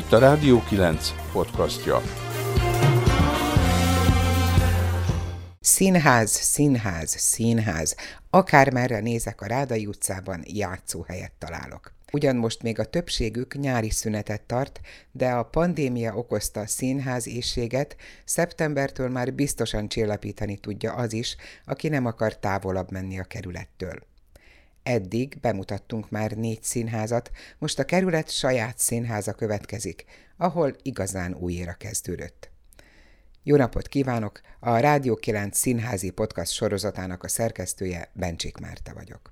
Itt a Rádió 9 podcastja. Színház, színház, színház. Akármerre nézek a Rádai utcában, játszóhelyet találok. Ugyan most még a többségük nyári szünetet tart, de a pandémia okozta színház éjséget szeptembertől már biztosan csillapítani tudja az is, aki nem akar távolabb menni a kerülettől. Eddig bemutattunk már négy színházat, most a kerület saját színháza következik, ahol igazán újra kezdődött. Jó napot kívánok! A Rádió 9 színházi podcast sorozatának a szerkesztője Bencsik Márta vagyok.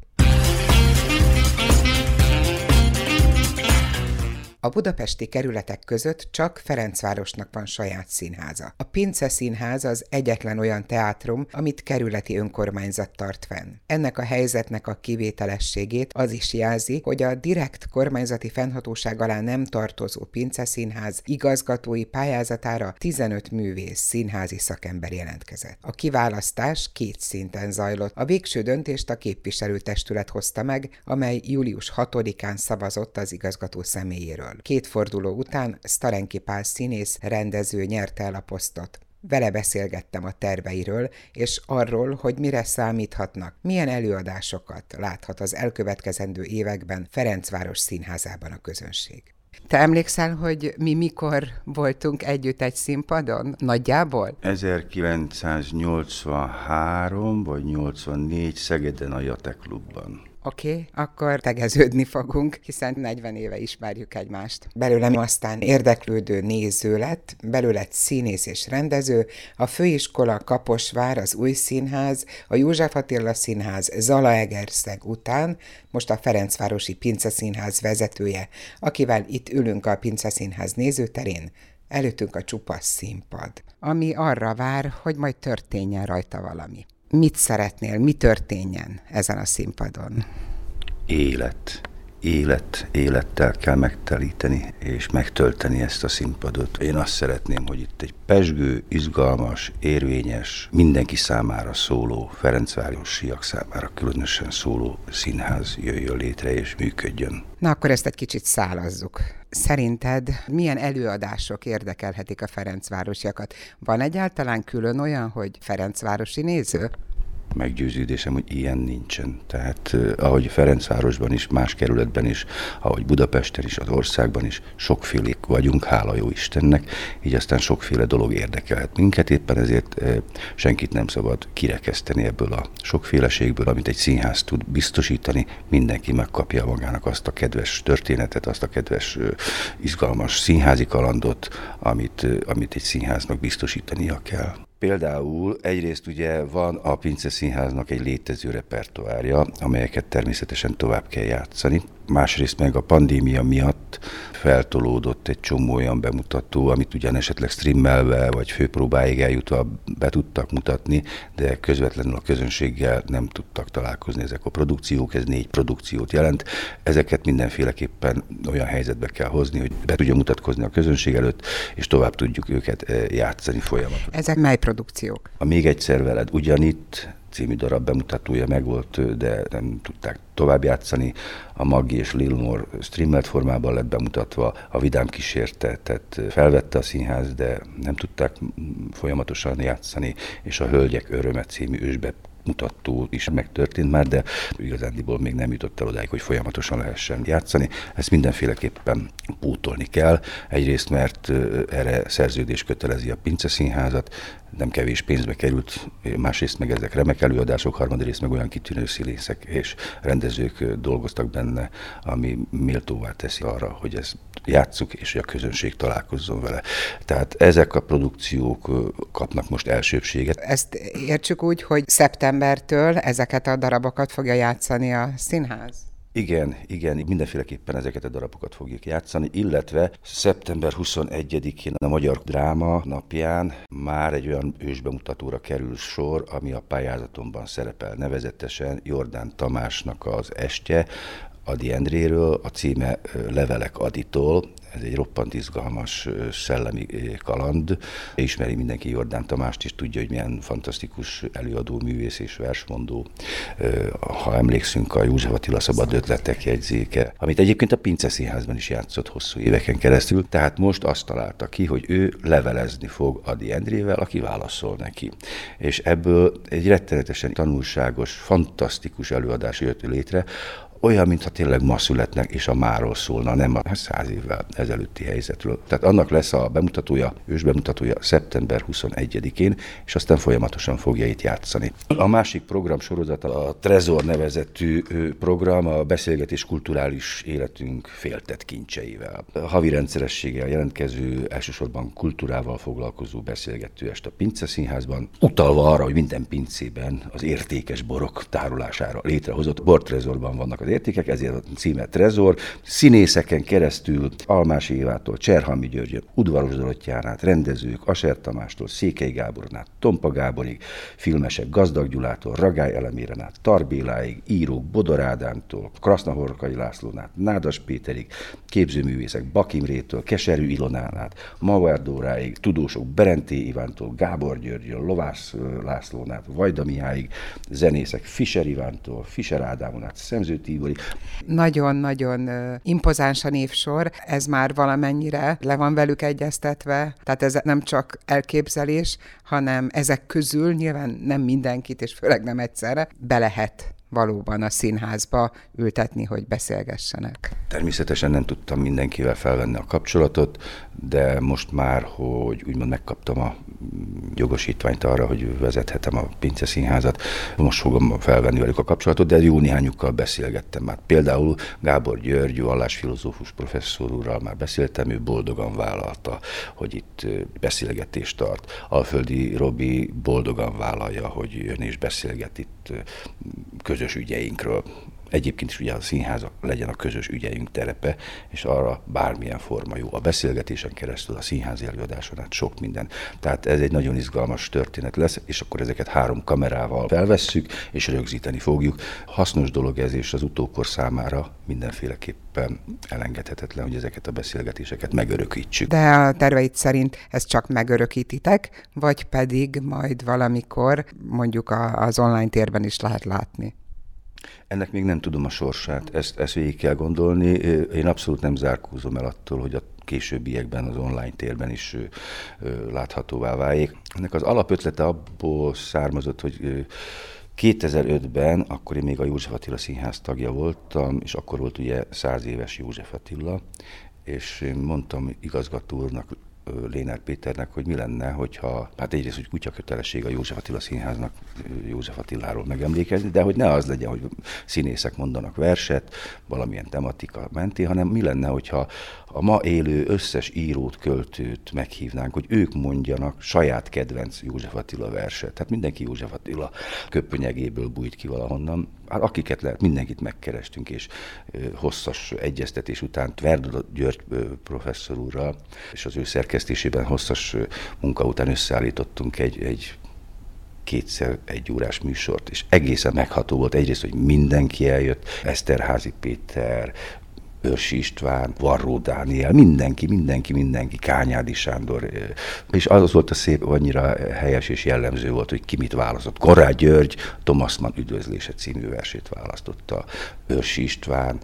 A budapesti kerületek között csak Ferencvárosnak van saját színháza. A Pince Színház az egyetlen olyan teátrum, amit kerületi önkormányzat tart fenn. Ennek a helyzetnek a kivételességét az is jelzi, hogy a direkt kormányzati fennhatóság alá nem tartozó Pince Színház igazgatói pályázatára 15 művész színházi szakember jelentkezett. A kiválasztás két szinten zajlott. A végső döntést a képviselőtestület hozta meg, amely július 6-án szavazott az igazgató személyéről filmről. Két forduló után Starenki Pál színész rendező nyerte el a posztot. Vele beszélgettem a terveiről, és arról, hogy mire számíthatnak, milyen előadásokat láthat az elkövetkezendő években Ferencváros színházában a közönség. Te emlékszel, hogy mi mikor voltunk együtt egy színpadon? Nagyjából? 1983 vagy 84 Szegeden a Jate klubban. Oké, okay, akkor tegeződni fogunk, hiszen 40 éve ismerjük egymást. Belőlem aztán érdeklődő néző lett, belőle színész és rendező, a főiskola Kaposvár, az új színház, a József Attila színház Zalaegerszeg után, most a Ferencvárosi Pince Színház vezetője, akivel itt ülünk a Pince Színház nézőterén, előttünk a csupasz színpad, ami arra vár, hogy majd történjen rajta valami mit szeretnél, mi történjen ezen a színpadon? Élet. Élet, élettel kell megtelíteni és megtölteni ezt a színpadot. Én azt szeretném, hogy itt egy pesgő, izgalmas, érvényes, mindenki számára szóló, Ferencvárosiak számára különösen szóló színház jöjjön létre és működjön. Na akkor ezt egy kicsit szálazzuk. Szerinted milyen előadások érdekelhetik a Ferencvárosiakat? Van egyáltalán külön olyan, hogy Ferencvárosi néző? Meggyőződésem, hogy ilyen nincsen. Tehát ahogy Ferencvárosban is, más kerületben is, ahogy Budapesten is, az országban is, sokfélék vagyunk, hála jó Istennek, így aztán sokféle dolog érdekelhet minket, éppen ezért senkit nem szabad kirekeszteni ebből a sokféleségből, amit egy színház tud biztosítani, mindenki megkapja magának azt a kedves történetet, azt a kedves, izgalmas színházi kalandot, amit, amit egy színháznak biztosítania kell. Például egyrészt ugye van a Pince Színháznak egy létező repertoárja, amelyeket természetesen tovább kell játszani másrészt meg a pandémia miatt feltolódott egy csomó olyan bemutató, amit ugyan esetleg streamelve vagy főpróbáig eljutva be tudtak mutatni, de közvetlenül a közönséggel nem tudtak találkozni ezek a produkciók, ez négy produkciót jelent. Ezeket mindenféleképpen olyan helyzetbe kell hozni, hogy be tudja mutatkozni a közönség előtt, és tovább tudjuk őket eh, játszani folyamatosan. Ezek mely produkciók? A Még egyszer veled ugyanitt, című darab bemutatója megvolt, de nem tudták tovább játszani. A Maggi és Lilmore streamelt formában lett bemutatva, a Vidám kísértetet felvette a színház, de nem tudták folyamatosan játszani, és a Hölgyek Öröme című ősbe mutató is megtörtént már, de igazándiból még nem jutott el odáig, hogy folyamatosan lehessen játszani. Ezt mindenféleképpen pótolni kell. Egyrészt, mert erre szerződés kötelezi a Pince Színházat, nem kevés pénzbe került, másrészt meg ezek remek előadások, harmadrészt meg olyan kitűnő színészek és rendezők dolgoztak benne, ami méltóvá teszi arra, hogy ezt játsszuk, és hogy a közönség találkozzon vele. Tehát ezek a produkciók kapnak most elsőbséget. Ezt értsük úgy, hogy szeptembertől ezeket a darabokat fogja játszani a színház? Igen, igen, mindenféleképpen ezeket a darabokat fogjuk játszani, illetve szeptember 21-én a Magyar Dráma napján már egy olyan ősbemutatóra kerül sor, ami a pályázatomban szerepel, nevezetesen Jordán Tamásnak az estje, Adi Endréről, a címe Levelek Aditól. ez egy roppant izgalmas szellemi kaland. Ismeri mindenki Jordán Tamást is, tudja, hogy milyen fantasztikus előadó, művész és versmondó. Ha emlékszünk a József Attila szabad ötletek jegyzéke, amit egyébként a Pince Színházban is játszott hosszú éveken keresztül. Tehát most azt találta ki, hogy ő levelezni fog Adi Endrével, aki válaszol neki. És ebből egy rettenetesen tanulságos, fantasztikus előadás jött létre, olyan, mintha tényleg ma születnek, és a máról szólna, nem a száz évvel ezelőtti helyzetről. Tehát annak lesz a bemutatója, ős bemutatója szeptember 21-én, és aztán folyamatosan fogja itt játszani. A másik program sorozata a Trezor nevezetű program, a beszélgetés kulturális életünk féltett kincseivel. A havi rendszerességgel jelentkező, elsősorban kultúrával foglalkozó beszélgető est a Pince Színházban, utalva arra, hogy minden pincében az értékes borok tárolására létrehozott bortrezorban vannak az értékek, ezért a címe Trezor. Színészeken keresztül Almási Évától, Cserhalmi Györgyön, Udvaros Dorottyán át, rendezők, Aser Tamástól, Székely Gáboron át, Tompa Gáborig, filmesek Gazdag Gyulától, Ragály Eleméren át, Tarbéláig, írók Bodor Ádámtól, Krasznahorkai Lászlón át, Nádas Péterig, képzőművészek Bakimrétől, Keserű Ilonán át, Mauer Dóráig, tudósok Berenté Ivántól, Gábor Györgyön, Lovász Lászlón át, Vajda Mihályig, zenészek Fischer Ivántól, Fischer Ádámon át, Szemzőti Tivoli. Nagyon-nagyon impozáns a névsor, ez már valamennyire le van velük egyeztetve, tehát ez nem csak elképzelés, hanem ezek közül nyilván nem mindenkit, és főleg nem egyszerre, be lehet valóban a színházba ültetni, hogy beszélgessenek. Természetesen nem tudtam mindenkivel felvenni a kapcsolatot, de most már, hogy úgymond megkaptam a jogosítványt arra, hogy vezethetem a Pince Színházat, most fogom felvenni velük a kapcsolatot, de jó néhányukkal beszélgettem már. Például Gábor György, vallásfilozófus professzor úrral már beszéltem, ő boldogan vállalta, hogy itt beszélgetést tart. Alföldi Robi boldogan vállalja, hogy jön és beszélget itt közös ügyeinkről. Egyébként is ugye a színház legyen a közös ügyeink terepe, és arra bármilyen forma jó. A beszélgetésen keresztül, a színházi előadáson át sok minden. Tehát ez egy nagyon izgalmas történet lesz, és akkor ezeket három kamerával felvesszük, és rögzíteni fogjuk. Hasznos dolog ez, és az utókor számára mindenféleképpen elengedhetetlen, hogy ezeket a beszélgetéseket megörökítsük. De a terveit szerint ezt csak megörökítitek, vagy pedig majd valamikor mondjuk az online térben is lehet látni? Ennek még nem tudom a sorsát, ezt, ezt végig kell gondolni. Én abszolút nem zárkózom el attól, hogy a későbbiekben az online térben is láthatóvá váljék. Ennek az alapötlete abból származott, hogy 2005-ben, akkor én még a József Attila Színház tagja voltam, és akkor volt ugye száz éves József Attila, és én mondtam igazgató úrnak, Lénár Péternek, hogy mi lenne, hogyha, hát egyrészt, hogy kutya kötelesség a József Attila Színháznak József Attiláról megemlékezni, de hogy ne az legyen, hogy színészek mondanak verset, valamilyen tematika menti, hanem mi lenne, hogyha a ma élő összes írót, költőt meghívnánk, hogy ők mondjanak saját kedvenc József Attila verset. Tehát mindenki József Attila köpönyegéből bújt ki valahonnan. Hát akiket lehet, mindenkit megkerestünk, és hosszas egyeztetés után Tverdod György professzor úrral, és az ő szerkesztésében hosszas munka után összeállítottunk egy, egy kétszer egy órás műsort, és egészen megható volt. Egyrészt, hogy mindenki eljött, Eszterházi Péter, Őrsi István, Varró Dániel, mindenki, mindenki, mindenki, Kányádi Sándor. És az volt a szép, annyira helyes és jellemző volt, hogy ki mit választott. Korrád György, Thomas Mann üdvözlése című versét választotta, Őrsi István,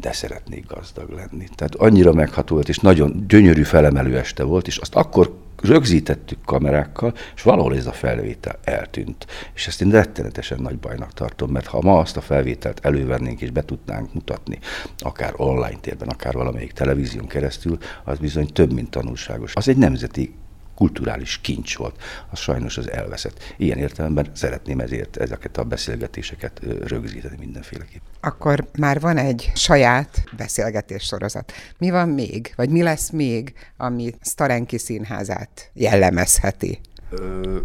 de szeretnék gazdag lenni. Tehát annyira megható volt, és nagyon gyönyörű felemelő este volt, és azt akkor rögzítettük kamerákkal, és valahol ez a felvétel eltűnt. És ezt én rettenetesen nagy bajnak tartom, mert ha ma azt a felvételt elővennénk és be tudnánk mutatni, akár online térben, akár valamelyik televízión keresztül, az bizony több, mint tanulságos. Az egy nemzeti kulturális kincs volt, az sajnos az elveszett. Ilyen értelemben szeretném ezért ezeket a beszélgetéseket rögzíteni mindenféleképp. Akkor már van egy saját beszélgetés sorozat. Mi van még, vagy mi lesz még, ami Starenki színházát jellemezheti?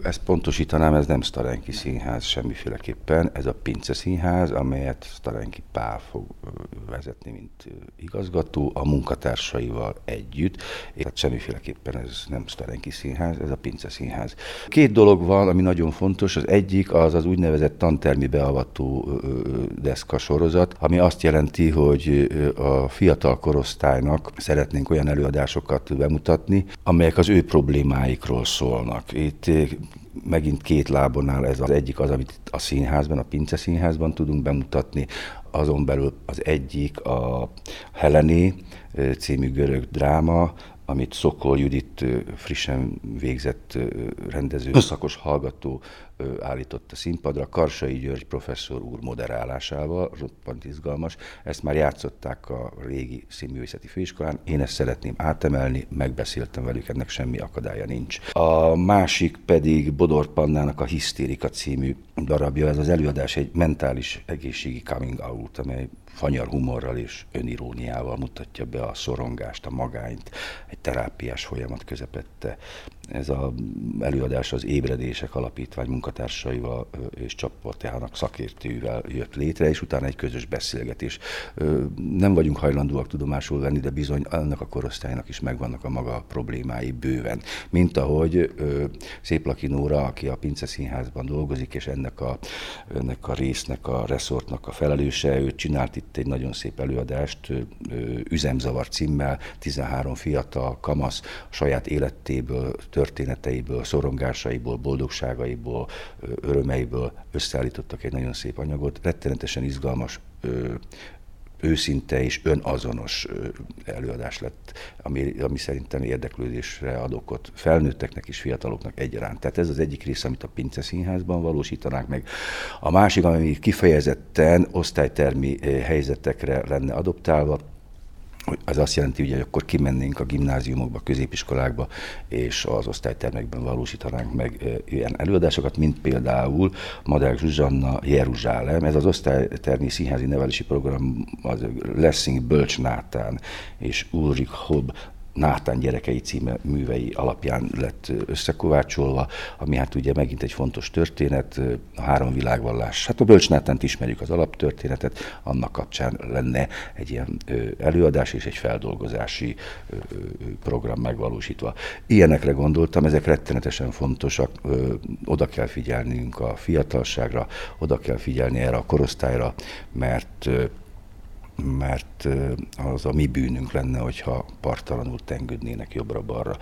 Ezt pontosítanám, ez nem Starenki Színház semmiféleképpen, ez a Pince Színház, amelyet Starenki Pál fog vezetni, mint igazgató, a munkatársaival együtt. Tehát semmiféleképpen ez nem Starenki Színház, ez a Pince Színház. Két dolog van, ami nagyon fontos. Az egyik az az úgynevezett tantermi beavató deszka sorozat, ami azt jelenti, hogy a fiatal korosztálynak szeretnénk olyan előadásokat bemutatni, amelyek az ő problémáikról szólnak. Itt megint két lábon áll ez az egyik az, amit a színházban, a Pince Színházban tudunk bemutatni, azon belül az egyik a Helené című görög dráma, amit Szokol Judit frissen végzett rendező, szakos hallgató állított a színpadra, Karsai György professzor úr moderálásával, roppant izgalmas. Ezt már játszották a régi színművészeti főiskolán. Én ezt szeretném átemelni, megbeszéltem velük, ennek semmi akadálya nincs. A másik pedig Bodor Pannának a Hisztérika című darabja. Ez az előadás egy mentális egészségi coming out, amely fanyar humorral és öniróniával mutatja be a szorongást, a magányt, egy terápiás folyamat közepette. Ez az előadás az Ébredések Alapítvány munkatársaival és csapatjának szakértőivel jött létre, és utána egy közös beszélgetés. Nem vagyunk hajlandóak tudomásul venni, de bizony annak a korosztálynak is megvannak a maga problémái bőven. Mint ahogy Szép Laki Nóra, aki a Pince Színházban dolgozik, és ennek a, ennek a résznek, a reszortnak a felelőse, ő csinált itt egy nagyon szép előadást, Üzemzavar címmel, 13 fiatal kamasz a saját életéből, történeteiből, szorongásaiból, boldogságaiból, örömeiből összeállítottak egy nagyon szép anyagot, rettenetesen izgalmas őszinte és önazonos előadás lett, ami, ami szerintem érdeklődésre ad okot felnőtteknek és fiataloknak egyaránt. Tehát ez az egyik része, amit a Pince Színházban valósítanánk meg. A másik, ami kifejezetten osztálytermi helyzetekre lenne adoptálva, az azt jelenti, hogy akkor kimennénk a gimnáziumokba, középiskolákba, és az osztálytermekben valósítanánk meg ilyen előadásokat, mint például Madák Zsuzsanna Jeruzsálem. Ez az osztálytermi színházi nevelési program az Lessing Bölcs Nátán és Ulrich Hobb Nátán gyerekei címe művei alapján lett összekovácsolva, ami hát ugye megint egy fontos történet, a három világvallás. Hát a Bölcs Nátánt ismerjük az alaptörténetet, annak kapcsán lenne egy ilyen előadás és egy feldolgozási program megvalósítva. Ilyenekre gondoltam, ezek rettenetesen fontosak, oda kell figyelnünk a fiatalságra, oda kell figyelni erre a korosztályra, mert mert az a mi bűnünk lenne, hogyha partalanul tengődnének jobbra-balra.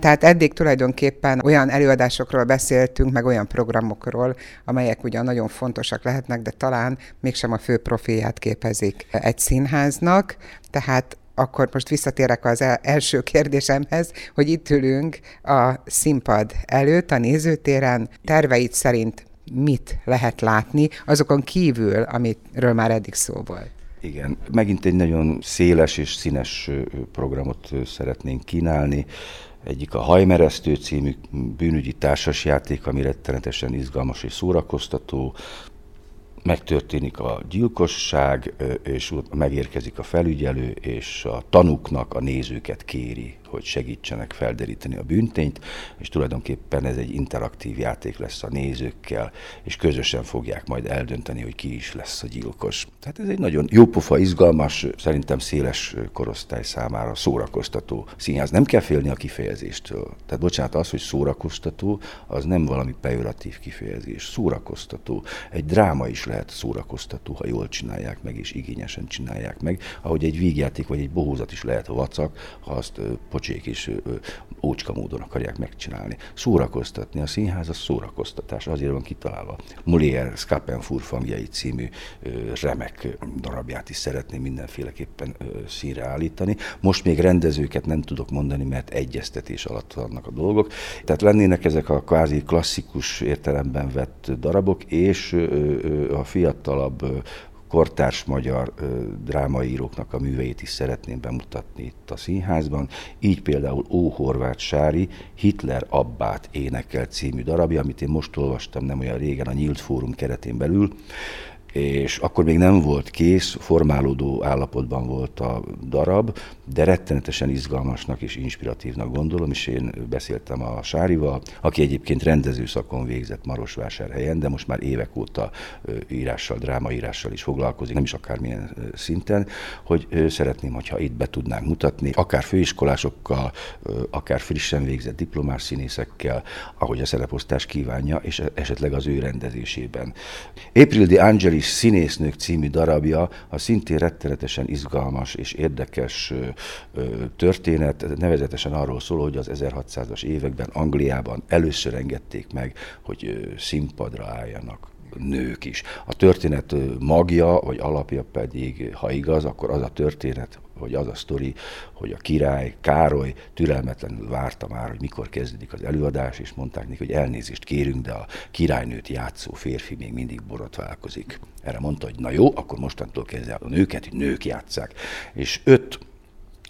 Tehát eddig tulajdonképpen olyan előadásokról beszéltünk, meg olyan programokról, amelyek ugyan nagyon fontosak lehetnek, de talán mégsem a fő profilját képezik egy színháznak, tehát akkor most visszatérek az első kérdésemhez, hogy itt ülünk a színpad előtt, a nézőtéren, terveit szerint mit lehet látni, azokon kívül, amiről már eddig szó volt. Igen, megint egy nagyon széles és színes programot szeretnénk kínálni. Egyik a Hajmeresztő című bűnügyi társasjáték, ami rettenetesen izgalmas és szórakoztató, megtörténik a gyilkosság, és megérkezik a felügyelő, és a tanúknak a nézőket kéri, hogy segítsenek felderíteni a bűntényt, és tulajdonképpen ez egy interaktív játék lesz a nézőkkel, és közösen fogják majd eldönteni, hogy ki is lesz a gyilkos. Tehát ez egy nagyon jópofa, izgalmas, szerintem széles korosztály számára szórakoztató színház. Nem kell félni a kifejezéstől. Tehát bocsánat, az, hogy szórakoztató, az nem valami pejoratív kifejezés. Szórakoztató. Egy dráma is lehet szórakoztató, ha jól csinálják meg, és igényesen csinálják meg, ahogy egy vígjáték vagy egy bohózat is lehet vacak, ha azt pocsék és ócska módon akarják megcsinálni. Szórakoztatni. A színház a szórakoztatás, azért van kitalálva. Molière Skapenfur fangjai című remek darabját is szeretném mindenféleképpen színre állítani. Most még rendezőket nem tudok mondani, mert egyeztetés alatt vannak a dolgok. Tehát lennének ezek a kvázi klasszikus értelemben vett darabok, és a fiatalabb kortárs magyar drámaíróknak a műveit is szeretném bemutatni itt a színházban. Így például Ó. Horváth Sári Hitler Abbát énekel című darabja, amit én most olvastam nem olyan régen a Nyílt Fórum keretén belül. És akkor még nem volt kész, formálódó állapotban volt a darab, de rettenetesen izgalmasnak és inspiratívnak gondolom, és én beszéltem a Sárival, aki egyébként rendező szakon végzett Marosvásárhelyen, de most már évek óta írással, drámaírással is foglalkozik, nem is akármilyen szinten, hogy szeretném, hogyha itt be tudnánk mutatni, akár főiskolásokkal, akár frissen végzett diplomás színészekkel, ahogy a szereposztás kívánja, és esetleg az ő rendezésében. April de Angelis színésznők című darabja a szintén rettenetesen izgalmas és érdekes történet, nevezetesen arról szól, hogy az 1600-as években Angliában először engedték meg, hogy színpadra álljanak nők is. A történet magja, vagy alapja pedig, ha igaz, akkor az a történet, hogy az a sztori, hogy a király Károly türelmetlenül várta már, hogy mikor kezdődik az előadás, és mondták neki, hogy elnézést kérünk, de a királynőt játszó férfi még mindig borotválkozik. Erre mondta, hogy na jó, akkor mostantól kezdve a nőket, hogy nők játszák. És öt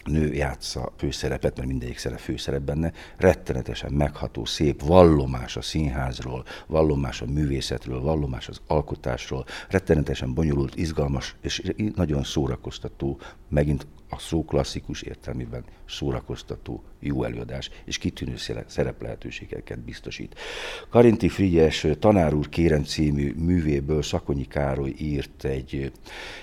nő játsza főszerepet, mert mindegyik szerep főszerep benne, rettenetesen megható, szép vallomás a színházról, vallomás a művészetről, vallomás az alkotásról, rettenetesen bonyolult, izgalmas és nagyon szórakoztató, megint a szó klasszikus értelmében szórakoztató, jó előadás és kitűnő szereplehetőségeket biztosít. Karinti Frigyes Tanár úr kérem című művéből Szakonyi Károly írt egy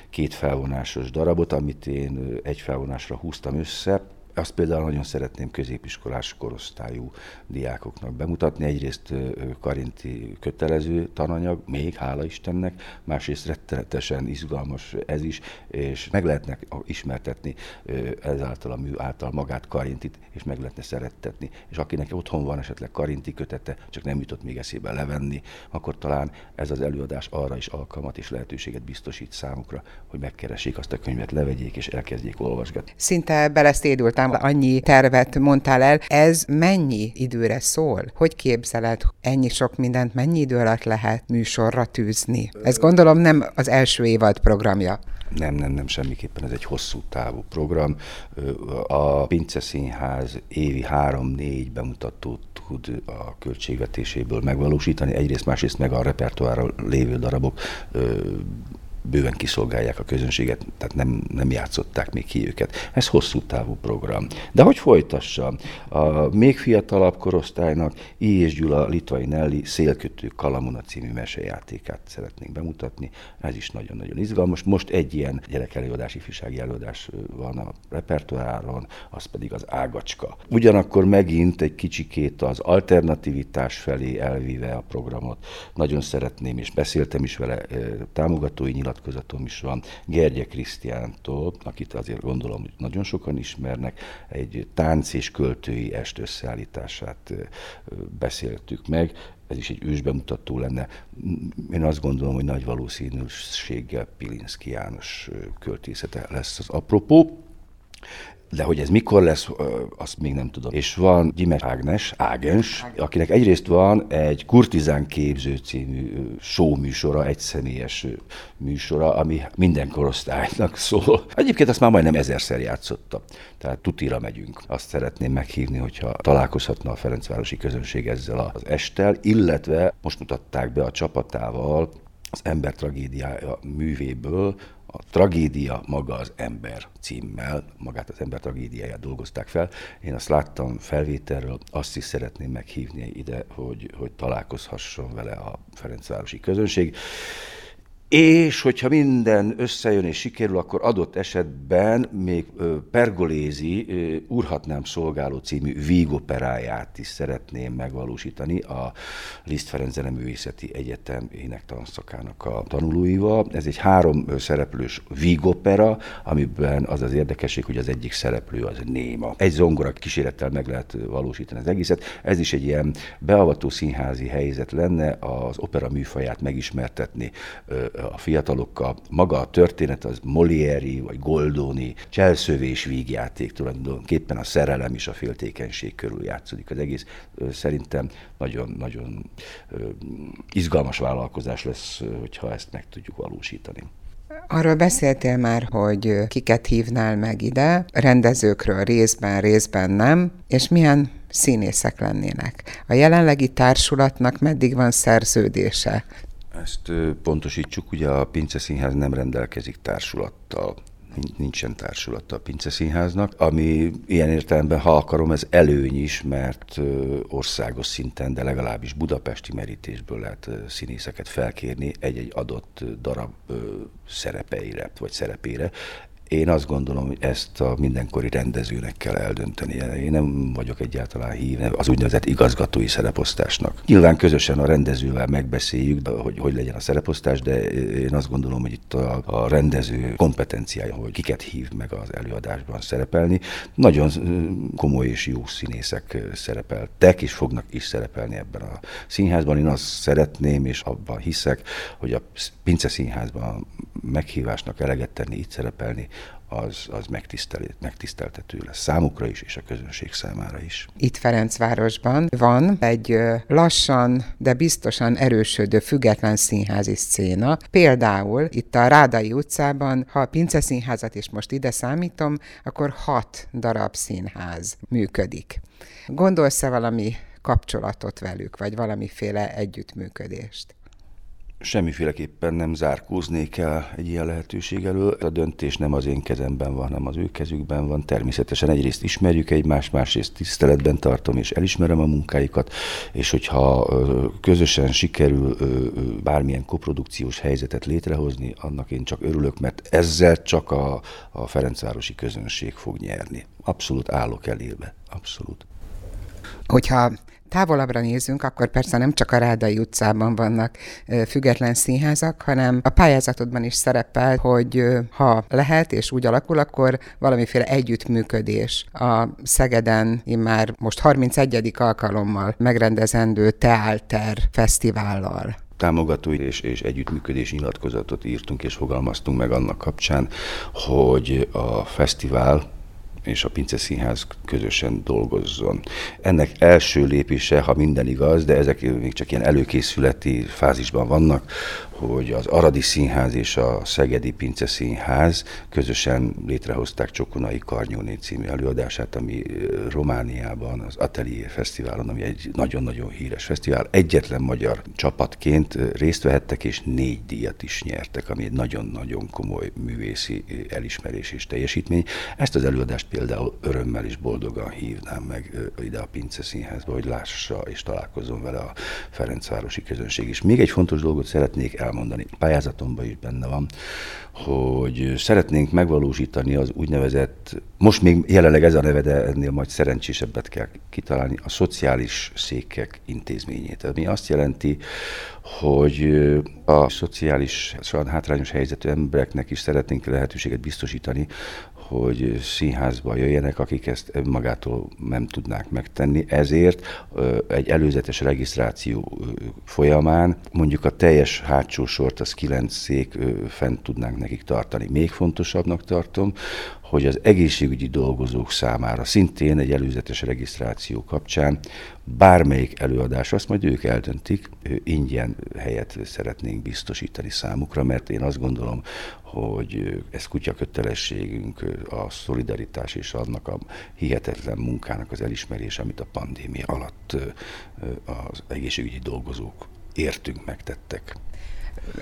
két felvonásos darabot, amit én egy felvonásra húztam össze, azt például nagyon szeretném középiskolás korosztályú diákoknak bemutatni. Egyrészt karinti kötelező tananyag, még hála Istennek, másrészt rettenetesen izgalmas ez is, és meg lehetne ismertetni ezáltal a mű által magát karintit, és meg lehetne szerettetni. És akinek otthon van esetleg karinti kötete, csak nem jutott még eszébe levenni, akkor talán ez az előadás arra is alkalmat és lehetőséget biztosít számukra, hogy megkeressék azt a könyvet, levegyék és elkezdjék olvasgatni. Szinte belesztédültem annyi tervet mondtál el, ez mennyi időre szól? Hogy képzeled, ennyi sok mindent mennyi idő alatt lehet műsorra tűzni? Ez gondolom nem az első évad programja. Nem, nem, nem, semmiképpen ez egy hosszú távú program. A Pince Színház évi három-négy bemutatót tud a költségvetéséből megvalósítani. Egyrészt, másrészt meg a repertoárral lévő darabok bőven kiszolgálják a közönséget, tehát nem, nem játszották még ki őket. Ez hosszú távú program. De hogy folytassa? A még fiatalabb korosztálynak I. és Gyula Litvai Nelli Szélkötő Kalamuna című mesejátékát szeretnénk bemutatni. Ez is nagyon-nagyon izgalmas. Most egy ilyen gyerekelőadás, ifjúsági előadás van a repertoáron, az pedig az Ágacska. Ugyanakkor megint egy kicsikét az alternativitás felé elvíve a programot. Nagyon szeretném, és beszéltem is vele, támogatói nyilatkozatom is van Gergye Krisztiántól, akit azért gondolom, hogy nagyon sokan ismernek, egy tánc és költői est összeállítását beszéltük meg, ez is egy ősbemutató lenne. Én azt gondolom, hogy nagy valószínűséggel Pilinszki János költészete lesz az apropó. De hogy ez mikor lesz, azt még nem tudom. És van Gyimer Ágnes, Ágens, akinek egyrészt van egy Kurtizán képző című show műsora, egy személyes műsora, ami minden korosztálynak szól. Egyébként azt már majdnem ezerszer játszotta. Tehát tutira megyünk. Azt szeretném meghívni, hogyha találkozhatna a Ferencvárosi közönség ezzel az estel, illetve most mutatták be a csapatával az ember tragédiája művéből a tragédia maga az ember címmel, magát az ember tragédiáját dolgozták fel. Én azt láttam felvételről, azt is szeretném meghívni ide, hogy, hogy találkozhasson vele a Ferencvárosi közönség. És hogyha minden összejön és sikerül, akkor adott esetben még Pergolézi Urhatnám Szolgáló című vígoperáját is szeretném megvalósítani a Liszt Ferenc Zeneművészeti Egyetem énektaranszakának a tanulóival. Ez egy három szereplős vígopera, amiben az az érdekesség, hogy az egyik szereplő az néma. Egy zongora kísérettel meg lehet valósítani az egészet. Ez is egy ilyen beavató színházi helyzet lenne, az opera műfaját megismertetni a fiatalokkal. Maga a történet az Molieri vagy Goldoni, cselszövés vígjáték tulajdonképpen a szerelem és a féltékenység körül játszódik az egész. Szerintem nagyon-nagyon izgalmas vállalkozás lesz, hogyha ezt meg tudjuk valósítani. Arról beszéltél már, hogy kiket hívnál meg ide, rendezőkről részben, részben nem, és milyen színészek lennének. A jelenlegi társulatnak meddig van szerződése? Ezt pontosítsuk, ugye a Pince Színház nem rendelkezik társulattal, nincsen társulata a Pince Színháznak, ami ilyen értelemben, ha akarom, ez előny is, mert országos szinten, de legalábbis budapesti merítésből lehet színészeket felkérni egy-egy adott darab szerepeire, vagy szerepére. Én azt gondolom, hogy ezt a mindenkori rendezőnek kell eldöntenie. Én nem vagyok egyáltalán hív az úgynevezett igazgatói szereposztásnak. Nyilván közösen a rendezővel megbeszéljük, hogy hogy legyen a szereposztás, de én azt gondolom, hogy itt a, a rendező kompetenciája, hogy kiket hív meg az előadásban szerepelni. Nagyon komoly és jó színészek szerepeltek, és fognak is szerepelni ebben a színházban. Én azt szeretném, és abban hiszek, hogy a Pince Színházban meghívásnak eleget tenni, itt szerepelni, az, az megtiszteltető lesz számukra is, és a közönség számára is. Itt Ferencvárosban van egy lassan, de biztosan erősödő független színházi szcéna. Például itt a Rádai utcában, ha a Pince Színházat is most ide számítom, akkor hat darab színház működik. Gondolsz-e valami kapcsolatot velük, vagy valamiféle együttműködést? Semmiféleképpen nem zárkóznék el egy ilyen lehetőség elől. A döntés nem az én kezemben van, hanem az ő kezükben van. Természetesen egyrészt ismerjük egymást, másrészt tiszteletben tartom és elismerem a munkáikat, és hogyha közösen sikerül bármilyen koprodukciós helyzetet létrehozni, annak én csak örülök, mert ezzel csak a, a Ferencvárosi közönség fog nyerni. Abszolút állok elébe, abszolút. Hogyha távolabbra nézünk, akkor persze nem csak a Rádai utcában vannak független színházak, hanem a pályázatodban is szerepel, hogy ha lehet és úgy alakul, akkor valamiféle együttműködés a Szegeden már most 31. alkalommal megrendezendő Teálter fesztivállal támogatói és, és együttműködés nyilatkozatot írtunk és fogalmaztunk meg annak kapcsán, hogy a fesztivál és a Pince Színház közösen dolgozzon. Ennek első lépése, ha minden igaz, de ezek még csak ilyen előkészületi fázisban vannak, hogy az Aradi Színház és a Szegedi Pince Színház közösen létrehozták Csokonai Karnyóné című előadását, ami Romániában, az Atelier Fesztiválon, ami egy nagyon-nagyon híres fesztivál. Egyetlen magyar csapatként részt vehettek, és négy díjat is nyertek, ami egy nagyon-nagyon komoly művészi elismerés és teljesítmény. Ezt az előadást például örömmel és boldogan hívnám meg ide a Pince Színházba, hogy lássa és találkozzon vele a Ferencvárosi közönség is. Még egy fontos dolgot szeretnék el elmondani. Pályázatomban is benne van, hogy szeretnénk megvalósítani az úgynevezett, most még jelenleg ez a neve, de ennél majd szerencsésebbet kell kitalálni, a szociális székek intézményét. Ami azt jelenti, hogy a szociális, hátrányos helyzetű embereknek is szeretnénk lehetőséget biztosítani, hogy színházba jöjjenek, akik ezt magától nem tudnák megtenni. Ezért egy előzetes regisztráció folyamán mondjuk a teljes hátsó sort, az kilenc szék fent tudnánk nekik tartani. Még fontosabbnak tartom, hogy az egészségügyi dolgozók számára szintén egy előzetes regisztráció kapcsán bármelyik előadás, azt majd ők eldöntik, ingyen helyet szeretnénk biztosítani számukra, mert én azt gondolom, hogy ez kutya kötelességünk, a szolidaritás és annak a hihetetlen munkának az elismerése, amit a pandémia alatt az egészségügyi dolgozók értünk, megtettek.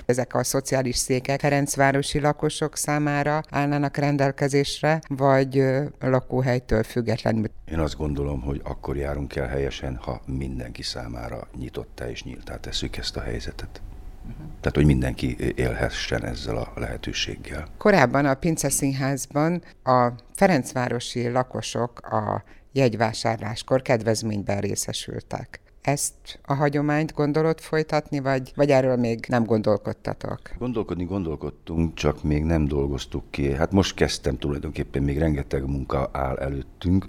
Ezek a szociális székek Ferencvárosi lakosok számára állnának rendelkezésre, vagy lakóhelytől függetlenül? Én azt gondolom, hogy akkor járunk el helyesen, ha mindenki számára nyitottá és nyíltá tesszük ezt a helyzetet. Uh-huh. Tehát, hogy mindenki élhessen ezzel a lehetőséggel. Korábban a Pince Színházban a Ferencvárosi lakosok a jegyvásárláskor kedvezményben részesültek ezt a hagyományt gondolod folytatni, vagy, vagy erről még nem gondolkodtatok? Gondolkodni gondolkodtunk, csak még nem dolgoztuk ki. Hát most kezdtem tulajdonképpen, még rengeteg munka áll előttünk.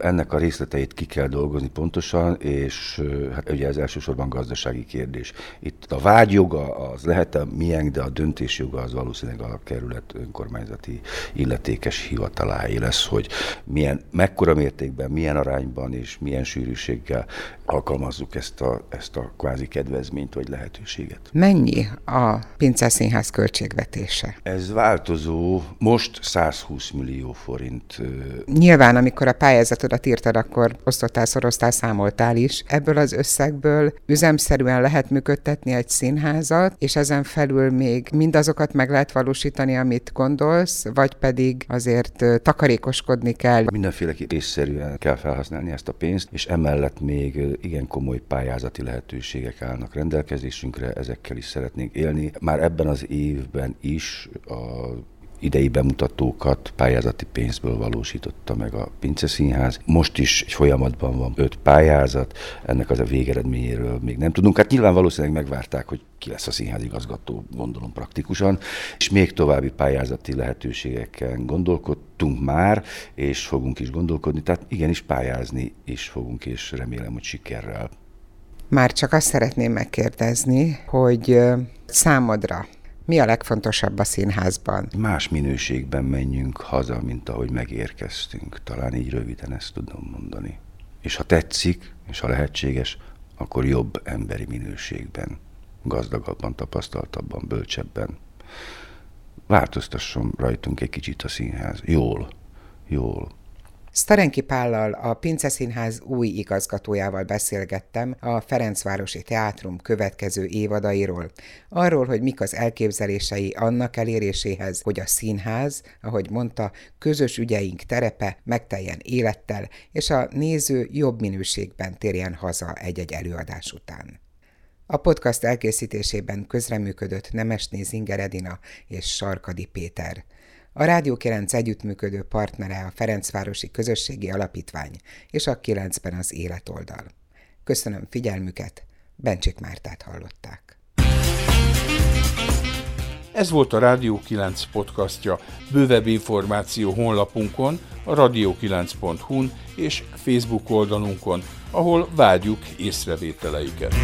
Ennek a részleteit ki kell dolgozni pontosan, és hát ugye ez elsősorban gazdasági kérdés. Itt a vágyjoga az lehet a miénk, de a döntésjoga az valószínűleg a kerület önkormányzati illetékes hivataláé lesz, hogy milyen, mekkora mértékben, milyen arányban és milyen sűrűséggel alkalmazni alkalmazzuk ezt a, ezt a kvázi kedvezményt vagy lehetőséget. Mennyi a Pince Színház költségvetése? Ez változó, most 120 millió forint. Nyilván, amikor a pályázatodat írtad, akkor osztottál, szoroztál, számoltál is. Ebből az összegből üzemszerűen lehet működtetni egy színházat, és ezen felül még mindazokat meg lehet valósítani, amit gondolsz, vagy pedig azért takarékoskodni kell. Mindenféle észszerűen kell felhasználni ezt a pénzt, és emellett még igen komoly pályázati lehetőségek állnak rendelkezésünkre, ezekkel is szeretnénk élni. Már ebben az évben is a idei bemutatókat pályázati pénzből valósította meg a Pince Színház. Most is egy folyamatban van öt pályázat, ennek az a végeredményéről még nem tudunk. Hát nyilván valószínűleg megvárták, hogy ki lesz a színház igazgató, gondolom praktikusan, és még további pályázati lehetőségeken gondolkodtunk már, és fogunk is gondolkodni, tehát igenis pályázni is fogunk, és remélem, hogy sikerrel. Már csak azt szeretném megkérdezni, hogy számodra mi a legfontosabb a színházban? Más minőségben menjünk haza, mint ahogy megérkeztünk. Talán így röviden ezt tudom mondani. És ha tetszik, és ha lehetséges, akkor jobb emberi minőségben, gazdagabban, tapasztaltabban, bölcsebben. Változtasson rajtunk egy kicsit a színház. Jól, jól. Starenki Pállal, a Pince Színház új igazgatójával beszélgettem a Ferencvárosi Teátrum következő évadairól. Arról, hogy mik az elképzelései annak eléréséhez, hogy a színház, ahogy mondta, közös ügyeink terepe megteljen élettel, és a néző jobb minőségben térjen haza egy-egy előadás után. A podcast elkészítésében közreműködött Nemesné Zinger Edina és Sarkadi Péter. A Rádió 9 együttműködő partnere a Ferencvárosi Közösségi Alapítvány és a 9-ben az Életoldal. Köszönöm figyelmüket, Bencsik Mártát hallották. Ez volt a Rádió 9 podcastja. Bővebb információ honlapunkon, a radio9.hu-n és Facebook oldalunkon, ahol várjuk észrevételeiket.